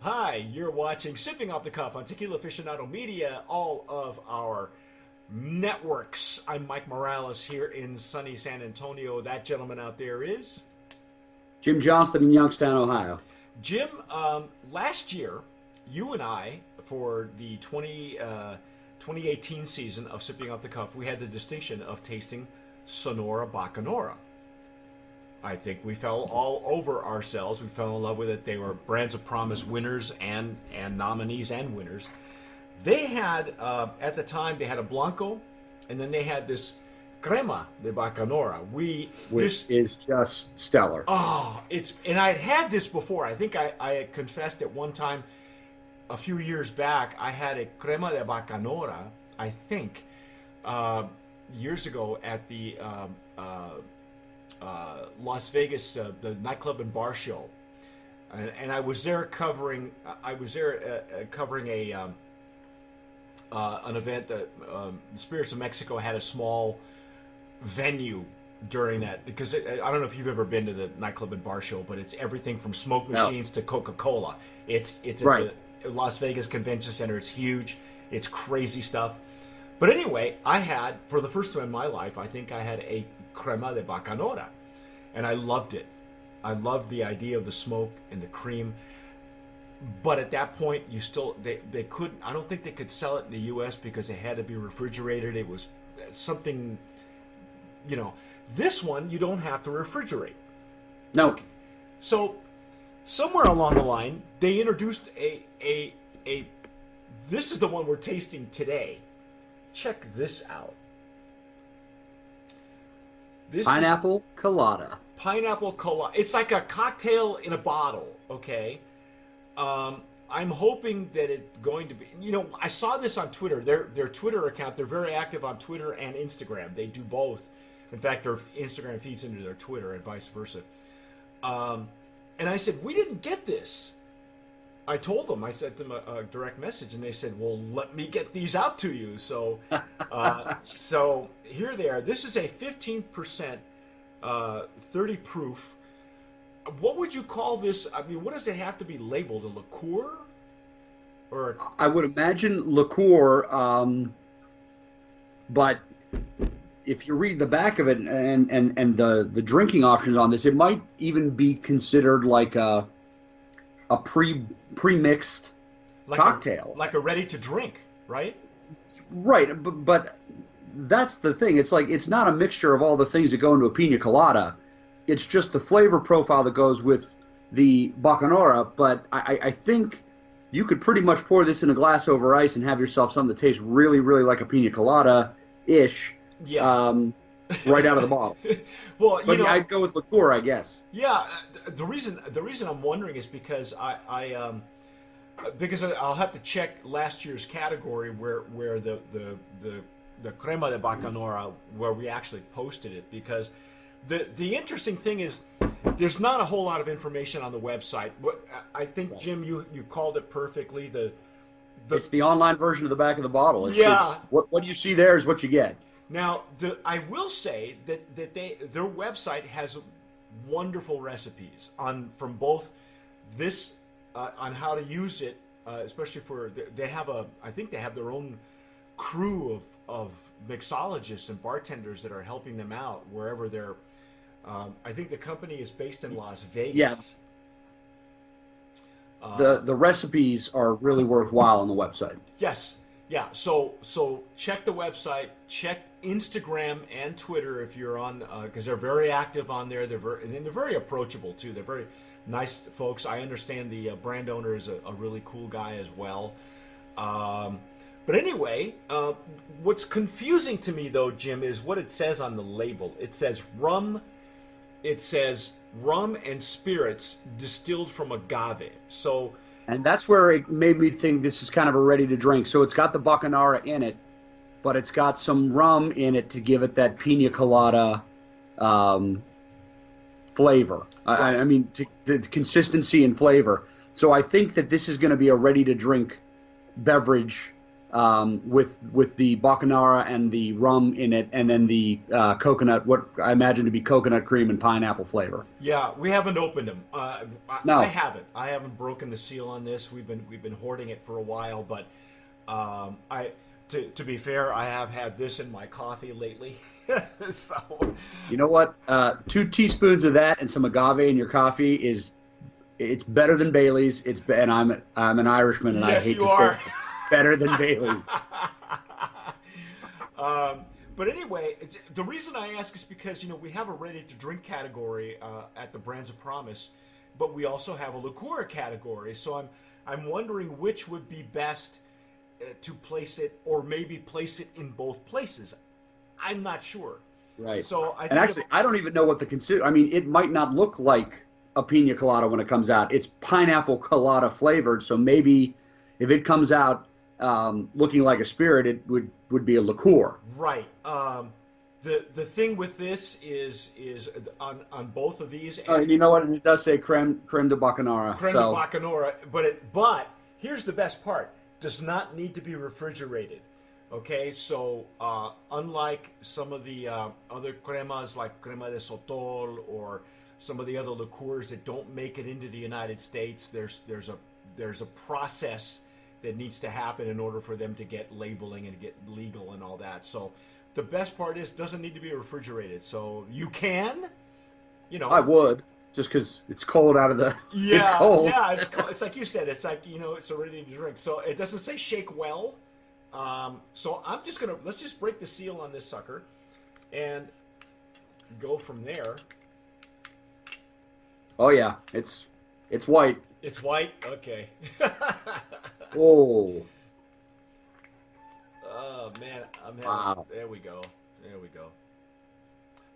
Hi, you're watching Sipping Off the Cuff on Tequila Aficionado Media, all of our networks. I'm Mike Morales here in sunny San Antonio. That gentleman out there is Jim Johnston in Youngstown, Ohio. Jim. Um, last year, you and I, for the 20, uh, 2018 season of Sipping Off the Cuff, we had the distinction of tasting Sonora Bacanora. I think we fell all over ourselves. We fell in love with it. They were Brands of Promise winners and and nominees and winners. They had uh, at the time they had a Blanco, and then they had this Crema de Bacanora. We Which this, is just stellar. Oh, it's and I had had this before. I think I, I confessed at one time a few years back. I had a crema de bacanora. I think uh, years ago at the uh, uh, Las Vegas uh, the nightclub and bar show, and, and I was there covering. I was there uh, uh, covering a um, uh, an event that um, Spirits of Mexico had a small venue during that because it, I don't know if you've ever been to the nightclub and bar show, but it's everything from smoke No. machines to Coca Cola. It's it's at Right. the Las Vegas Convention Center. It's huge. It's crazy stuff. But anyway, I had for the first time in my life, I think I had a crema de bacanora, and I loved it. I loved the idea of the smoke and the cream. But at that point, you still they, they couldn't. I don't think they could sell it in the U.S. because it had to be refrigerated. It was something, you know. This one you don't have to refrigerate. No, So somewhere along the line, they introduced a a a. This is the one we're tasting today. Check this out. This is pineapple colada. pineapple cola. It's like a cocktail in a bottle. Okay. Um, I'm hoping that it's going to be. You know, I saw this on Twitter. Their their Twitter account. They're very active on Twitter and Instagram. They do both. In fact, their Instagram feeds into their Twitter and vice versa. Um, and I said, we didn't get this. I told them. I sent them a, a direct message, and they said, "Well, let me get these out to you." So, uh, so here they are. This is a 15 percent, uh, 30 proof. What would you call this? I mean, what does it have to be labeled? A liqueur, or a, I would imagine liqueur, um, but if you read the back of it and, and, and the, the drinking options on this, it might even be considered like a a pre pre mixed like cocktail. a, like a ready to drink, right? Right, but, but that's the thing. It's like it's not a mixture of all the things that go into a pina colada. It's just the flavor profile that goes with the bacanora. But I, I- I think you could pretty much pour this in a glass over ice and have yourself something that tastes really, really like a pina colada ish. Yeah. Um, right out of the bottle. well, you But know, I'd go with liqueur, I guess. Yeah, the reason the reason I'm wondering is because I, I um, because I'll have to check last year's category where where the the the, the crema de bacanora where we actually posted it because the the interesting thing is there's not a whole lot of information on the website. What I think Jim you you called it perfectly the the It's the online version of the back of the bottle. It's, Yeah. it's, what, what you see there is what you get. Now, the, I will say that, that they their website has wonderful recipes on from both this uh, on how to use it, uh, especially for they have a I think they have their own crew of of mixologists and bartenders that are helping them out wherever they're. Um, I think the company is based in Las Vegas. Yeah. Uh, The the recipes are really worthwhile on the website. Yes. Yeah. So so check the website. Check Instagram and Twitter if you're on because they're very active on there. They're very and then they're very approachable too. They're very nice folks. I understand the uh, brand owner is a, a really cool guy as well. Um, but anyway, uh, what's confusing to me though, Jim, is what it says on the label. It says rum. It says rum and spirits distilled from agave. So And that's where it made me think this is kind of a ready to drink. So it's got the bacanora in it, but it's got some rum in it to give it that pina colada um, flavor. I- I, I mean, to, the consistency and flavor. So I think that this is going to be a ready to drink beverage um, with with the bacanora and the rum in it, and then the uh, coconut, what I imagine to be coconut cream and pineapple flavor. Yeah, we haven't opened them. Uh, I, No. I haven't. I haven't broken the seal on this. We've been we've been hoarding it for a while, but um, I to to be fair, I have had this in my coffee lately. so You know what? Uh, two teaspoons of that and some agave in your coffee is it's better than Bailey's. It's and I'm I'm an Irishman and I hate to are. say it, better than Bailey's. Um, but anyway, it's, the reason I ask is because you know we have a ready-to-drink category uh, at the Brands of Promise, but we also have a liqueur category. So I'm I'm wondering which would be best uh, to place it, or maybe place it in both places. I'm not sure. Right. So I and actually, I don't even know what the consider. I mean, it might not look like a pina colada when it comes out. It's pineapple colada flavored, so maybe if it comes out um, looking like a spirit, it would would be a liqueur. Right. Um, the the thing with this is is on on both of these. Uh, you know what? It does say creme creme de bacanora. creme so de bacanora, but it but here's the best part: does not need to be refrigerated. Okay, so uh, unlike some of the uh, other cremas like crema de sotol or some of the other liqueurs that don't make it into the United States, there's there's a there's a process that needs to happen in order for them to get labeling and get legal and all that. So the best part is doesn't need to be refrigerated. So you can, you know, I would just because it's cold out of the. yeah, it's cold. yeah, it's, co- it's like you said. It's like you know, it's ready to drink. So it doesn't say shake well. Um, so I'm just gonna let's just break the seal on this sucker, and go from there. Oh yeah, it's it's white. It's white. Okay. Oh, oh man, I'm having, Wow. There we go. There we go.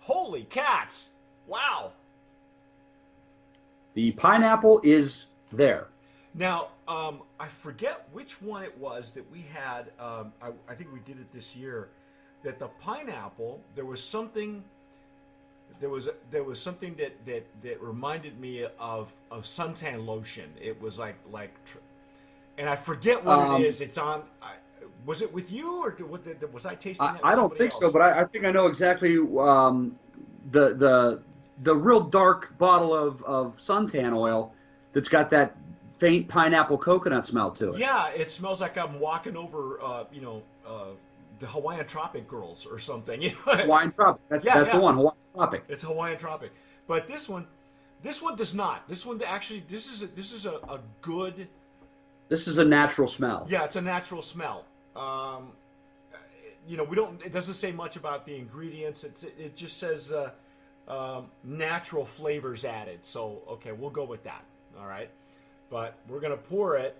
Holy cats! Wow. The pineapple is there. Now, um, I forget which one it was that we had. Um, I, I think we did it this year. That the pineapple, there was something. There was there was something that, that, that reminded me of, of suntan lotion. It was like like, tr- and I forget what Um, it is. It's on. I, was it with you or was, it, was I tasting I, it? I don't think so, but I, I think I know exactly um, the the the real dark bottle of, of suntan oil that's got that faint pineapple coconut smell to it. Yeah, it smells like I'm walking over, uh, you know, uh, the Hawaiian Tropic Girls or something. You know? Hawaiian Tropic. That's Yeah, that's yeah. the one. Hawaiian Tropic. It's Hawaiian Tropic, but this one, this one does not. This one actually, this is a, this is a, a good. This is a natural smell. Yeah, it's a natural smell. Um, you know, we don't. It doesn't say much about the ingredients. It's, it just says uh, um, natural flavors added. So okay, we'll go with that. All right, but we're gonna pour it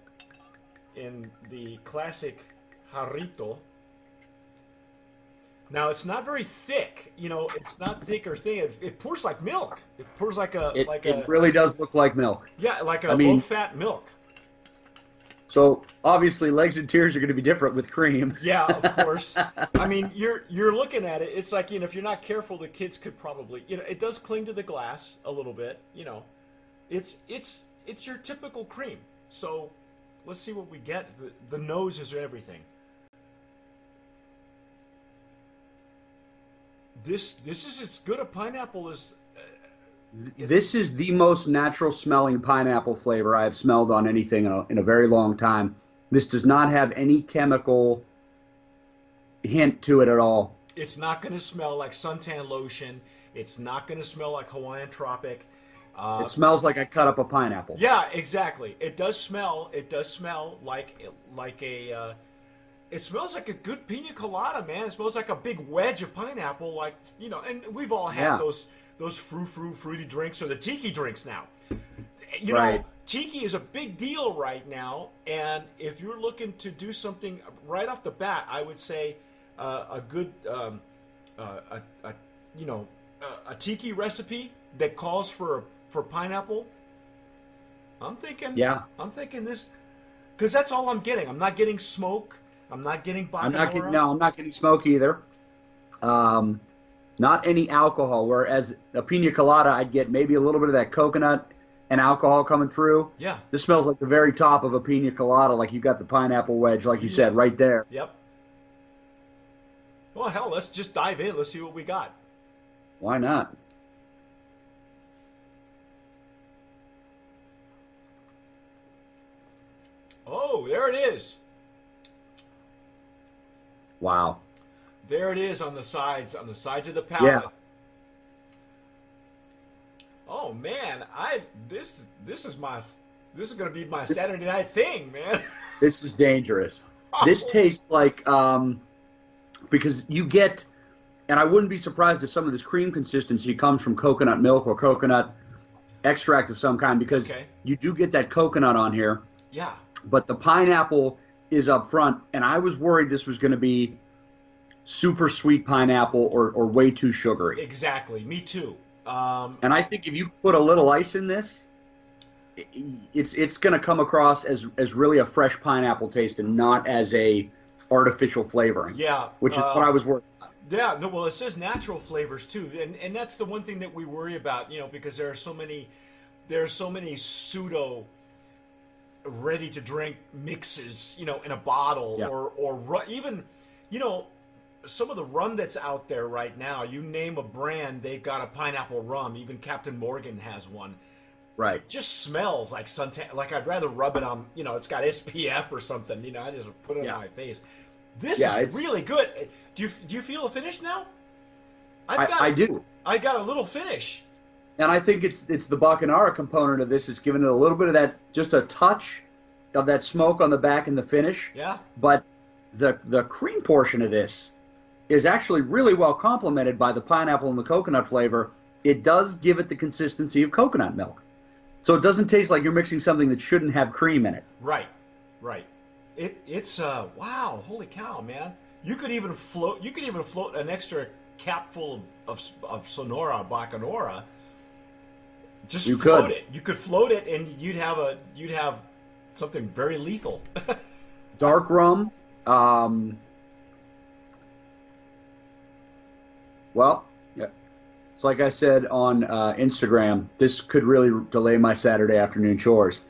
in the classic jarrito. Now it's not very thick. You know, it's not thick or thin. It, it pours like milk. It pours like a It, like it a really does look like milk. yeah, like a I mean- low fat milk. So obviously, legs and tears are going to be different with cream. Yeah, of course. I mean, you're you're looking at it. It's like you know, if you're not careful, the kids could probably you know, it does cling to the glass a little bit. You know, it's it's it's your typical cream. So let's see what we get. The, the nose is everything. This this is as good a pineapple as This is the most natural smelling pineapple flavor I have smelled on anything in a, in a very long time. This does not have any chemical hint to it at all. it's not going to smell like suntan lotion. It's not going to smell like Hawaiian Tropic. Uh, It smells like I cut up a pineapple. Yeah, exactly. It does smell. It does smell like like a. Uh, it smells like a good pina colada, man. It smells like a big wedge of pineapple, like you know. And we've all had Yeah. those those frou frou fruity drinks or the tiki drinks now. You Right. know, tiki is a big deal right now, and if you're looking to do something right off the bat, I would say uh, a good um, uh, a, a you know a, a tiki recipe that calls for for pineapple. I'm thinking. Yeah. I'm thinking this because that's all I'm getting. I'm not getting smoke. I'm not getting. I'm not getting no, I'm not getting smoke either. Um, not any alcohol. Whereas a pina colada, I'd get maybe a little bit of that coconut, and alcohol coming through. Yeah. This smells like the very top of a pina colada, like you got the pineapple wedge, like you said, right there. Yep. Well, hell, let's just dive in. Let's see what we got. Why not? Oh, there it is. Wow. There it is on the sides, on the sides of the palate. Yeah. Oh man, I this this is my this is gonna be my Saturday night thing, man. This is dangerous. This tastes like um, because you get, and I wouldn't be surprised if some of this cream consistency comes from coconut milk or coconut extract of some kind because Okay. you do get that coconut on here, Yeah. but the pineapple is up front, and I was worried this was going to be super sweet pineapple or, or way too sugary. Exactly. Me too. Um, And I think if you put a little ice in this, it's it's going to come across as as really a fresh pineapple taste and not as a artificial flavoring. yeah. which is uh, what I was worried. About. Yeah, no, well, it says natural flavors too, and and that's the one thing that we worry about, you know, because there are so many, there are so many pseudo, ready to drink mixes, you know, in a bottle Yeah. or or even, you know, some of the rum that's out there right now. You name a brand, they've got a pineapple rum. Even Captain Morgan has one. Right. Just smells like suntan. Like I'd rather rub it on, you know, it's got SPF or something. You know, I just put it Yeah. on my face. This Yeah, is really good. Do you do you feel a finish now? I've I, got, I do. I got a little finish. And I think it's it's the Bacanora component of this is giving it a little bit of that just a touch of that smoke on the back and the finish. Yeah. But the the cream portion of this is actually really well complemented by the pineapple and the coconut flavor. It does give it the consistency of coconut milk. So it doesn't taste like you're mixing something that shouldn't have cream in it. Right. Right. It it's uh wow, holy cow, man. You could even float you could even float an extra cap full of of, of Sonora Bacanora. Just You float could. it. You could float it and you'd have a you'd have something very lethal. dark rum. Um, well, yeah. it's like I said on uh, Instagram. This could really delay my Saturday afternoon chores.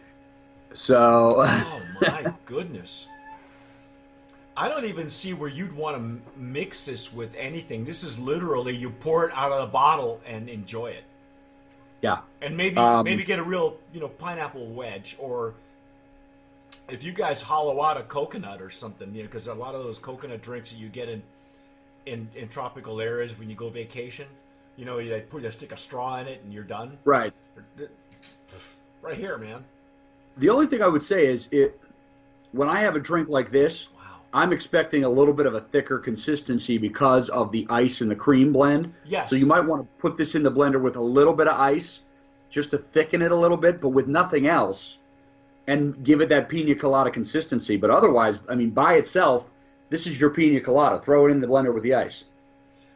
So Oh my goodness. I don't even see where you'd want to mix this with anything. This is literally you pour it out of the bottle and enjoy it. yeah, And maybe Um, maybe get a real, you know, pineapple wedge or if you guys hollow out a coconut or something, you know, because a lot of those coconut drinks that you get in in, in tropical areas when you go vacation, you know, they put they stick a straw in it and you're done. right. Right here, man. The only thing I would say is it when I have a drink like this, Wow. I'm expecting a little bit of a thicker consistency because of the ice and the cream blend. Yes. So you might want to put this in the blender with a little bit of ice, just to thicken it a little bit, but with nothing else, and give it that pina colada consistency. But otherwise, I mean, by itself, this is your pina colada. Throw it in the blender with the ice.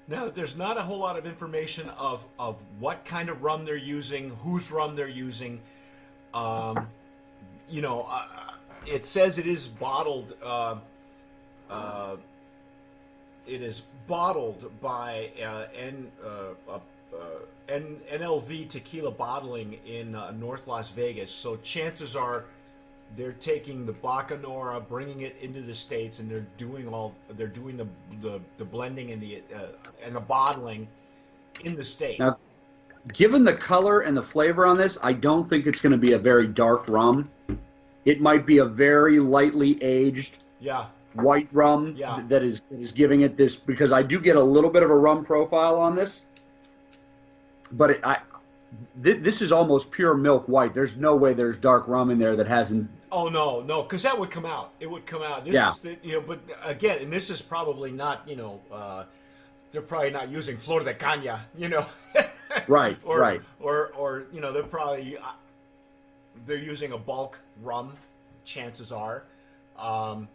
Now, there's not a whole lot of information of, of what kind of rum they're using, whose rum they're using. Um, you know, uh, it says it is bottled. Uh, uh, it is bottled by uh, N, uh, uh, uh, N, NLV Tequila Bottling in uh, North Las Vegas. So chances are they're taking the Bacanora, bringing it into the states, and they're doing all they're doing the the, the blending and the uh, and the bottling in the state. Now, given the color and the flavor on this, I don't think it's going to be a very dark rum. It might be a very lightly aged yeah, white rum Yeah. th- that is that is giving it this because I do get a little bit of a rum profile on this, but it, I th- this is almost pure milk white. There's no way there's dark rum in there that hasn't. Oh no, no, because that would come out. It would come out. This Yeah. is the, you know, but again, and this is probably not you know, uh, they're probably not using Flor de Caña, you know, Right, or, right. or or you know, they're probably uh, they're using a bulk rum. Chances are, um,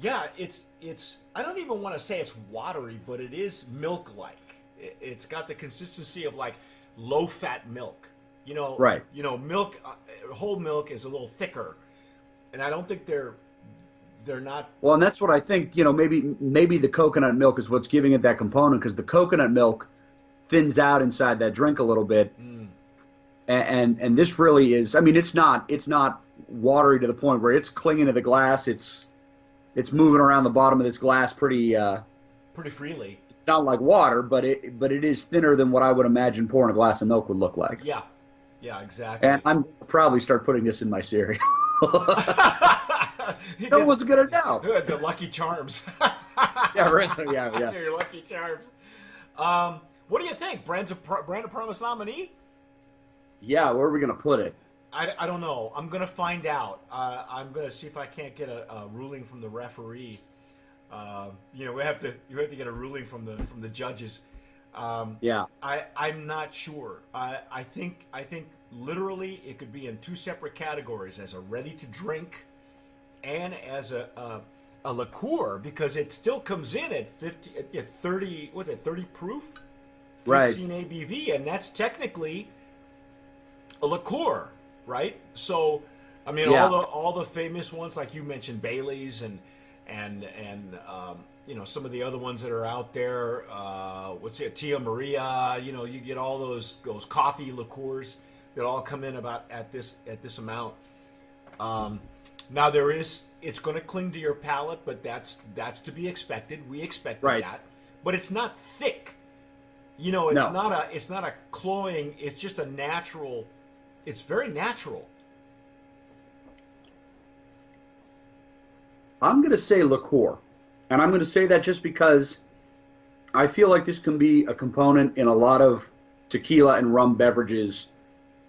yeah, it's it's. I don't even want to say it's watery, but it is milk-like. It, it's got the consistency of like low-fat milk. You know, Right. You know, milk, uh, whole milk is a little thicker, and I don't think they're they're not. Well, and that's what I think. You know, maybe maybe the coconut milk is what's giving it that component because the coconut milk thins out inside that drink a little bit, Mm, and, and and this really is. I mean, it's not it's not watery to the point where it's clinging to the glass. It's it's moving around the bottom of this glass pretty. Uh, Pretty freely. it's not like water, but it but it is thinner than what I would imagine pouring a glass of milk would look like. Yeah. Yeah, exactly. And I'm probably start putting this in my cereal. No get- one's gonna know. the Lucky Charms. Yeah, right. Yeah, yeah. Your Lucky Charms. Um, what do you think? Brand's a pro- Brand of Promise nominee? Yeah, where are we gonna put it? I, I don't know. I'm gonna find out. Uh, I'm gonna see if I can't get a, a ruling from the referee. Uh, you know, we have to you have to get a ruling from the from the judges. Um, Yeah. I I'm not sure. I I think I think literally it could be in two separate categories as a ready to drink and as a a, a liqueur because it still comes in at 50 at- at 30 what's it 30 proof Right. 15 ABV and that's technically a liqueur, right? So I mean Yeah. all the all the famous ones like you mentioned Bailey's and and and um, you know some of the other ones that are out there. Uh, what's it, Tia Maria? You know, you get all those those coffee liqueurs that all come in about at this at this amount. Um, now there is it's going to cling to your palate, but that's that's to be expected. We expect Right. that, but it's not thick. You know, it's No. not a it's not a cloying. It's just a natural. It's very natural. I'm going to say liqueur. And I'm going to say that just because I feel like this can be a component in a lot of tequila and rum beverages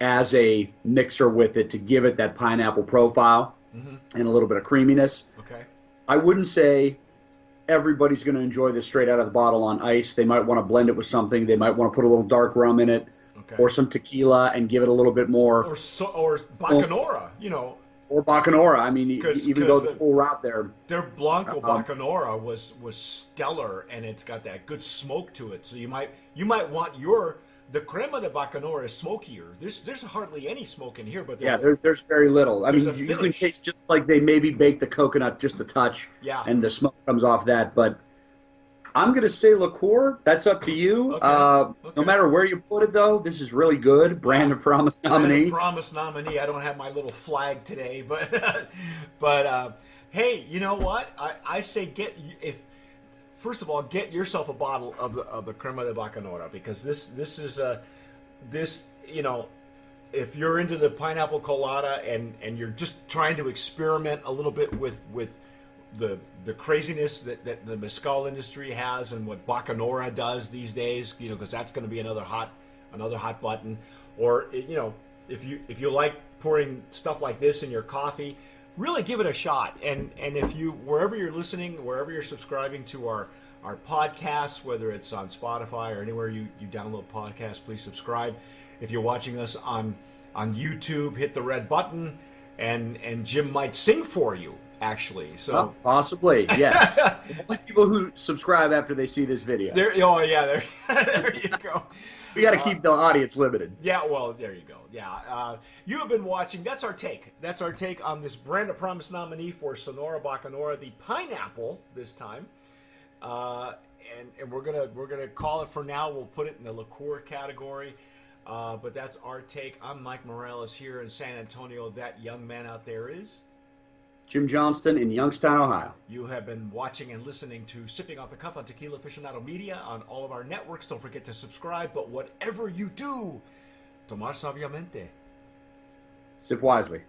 as a mixer with it to give it that pineapple profile Mhm. and a little bit of creaminess. Okay. I wouldn't say everybody's going to enjoy this straight out of the bottle on ice. They might want to blend it with something. They might want to put a little dark rum in it Okay. or some tequila and give it a little bit more. or so, or Bacanora. You know, Or Bacanora. I mean, 'Cause- even 'cause go the the- full route there. their Blanco Um, Bacanora was was stellar, and it's got that good smoke to it. So you might you might want your the crema de Bacanora is smokier. There's there's hardly any smoke in here, but Yeah, there's, there's there's very little. I mean, you, you can taste just like they maybe bake the coconut just a touch, yeah. and the smoke comes off that. But I'm gonna say liqueur. That's up to you. Okay. Uh, Okay. No matter where you put it, though, this is really good. Brand of Promise Brand of nominee. Promise nominee. I don't have my little flag today, but but uh, hey, you know what? I, I say get if first of all get yourself a bottle of the of the crema de bacanora because this this is uh, this you know if you're into the pineapple colada and and you're just trying to experiment a little bit with with the the craziness that, that the mezcal industry has and what bacanora does these days you know because that's going to be another hot another hot button. Or you know if you if you like pouring stuff like this in your coffee really give it a shot and and if you wherever you're listening wherever you're subscribing to our our podcasts whether it's on spotify or anywhere you you download podcasts please subscribe if you're watching us on on youtube hit the red button and and jim might sing for you actually so Oh, possibly, yes. The Only people who subscribe after they see this video. there oh yeah there there you go we got to keep the audience limited. Yeah, well, there you go. Yeah, uh, you have been watching. That's our take. That's our take on this Brand of Promise nominee for Sonora Bacanora, the pineapple this time. Uh, and, and we're gonna we're gonna call it for now. We'll put it in the liqueur category. Uh, but that's our take. I'm Mike Morales here in San Antonio. That young man out there is. Jim Johnston in Youngstown, Ohio. You have been watching and listening to Sipping Off the Cuff on Tequila Aficionado Media on all of our networks. Don't forget to subscribe. But whatever you do, tomar sabiamente. Sip wisely.